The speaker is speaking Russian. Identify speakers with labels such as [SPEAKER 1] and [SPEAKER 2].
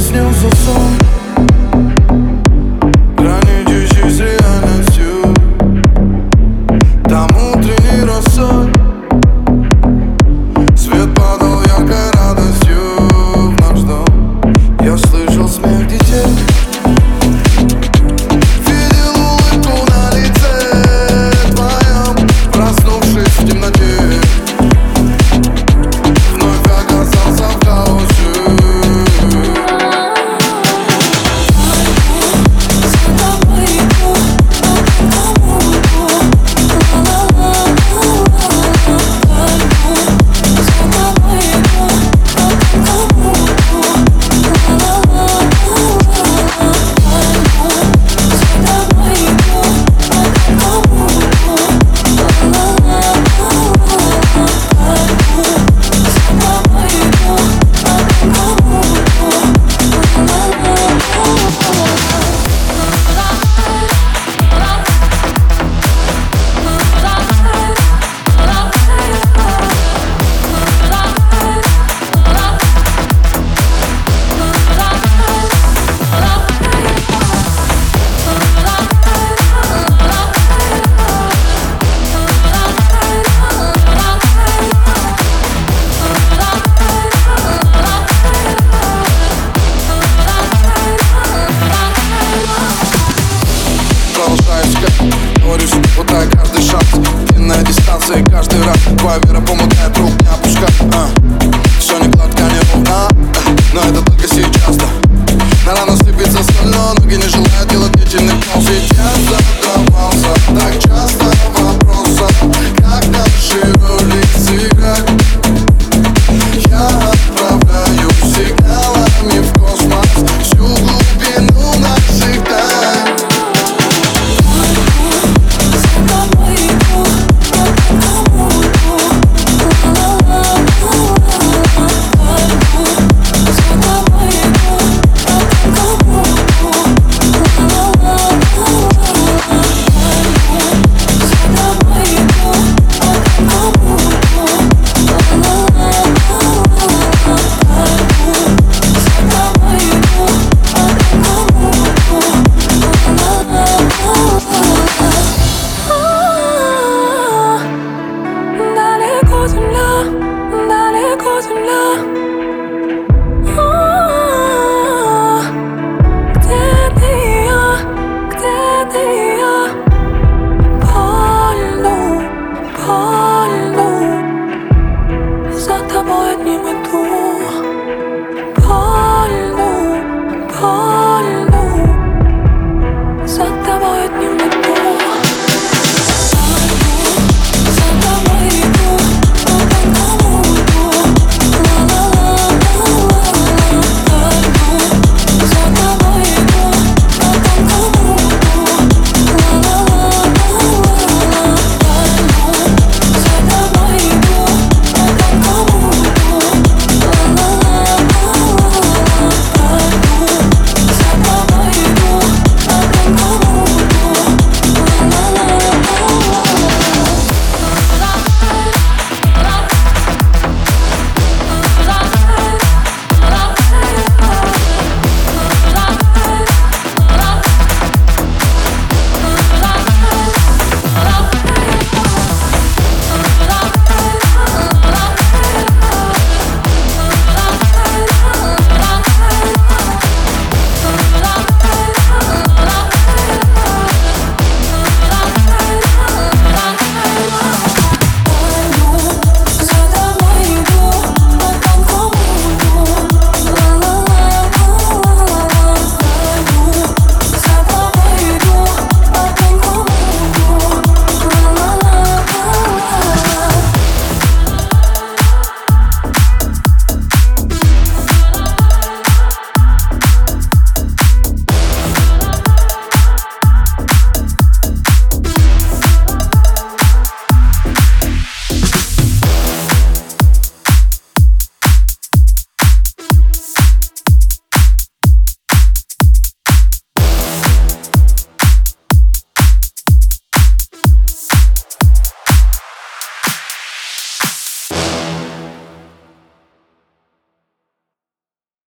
[SPEAKER 1] снился сон продолжаю искать Говорю себе, путай каждый шанс Длинная дистанция каждый раз Твоя вера помогает рук не опускать а. Все не гладко, не ровно а. Но это только сейчас, да
[SPEAKER 2] hold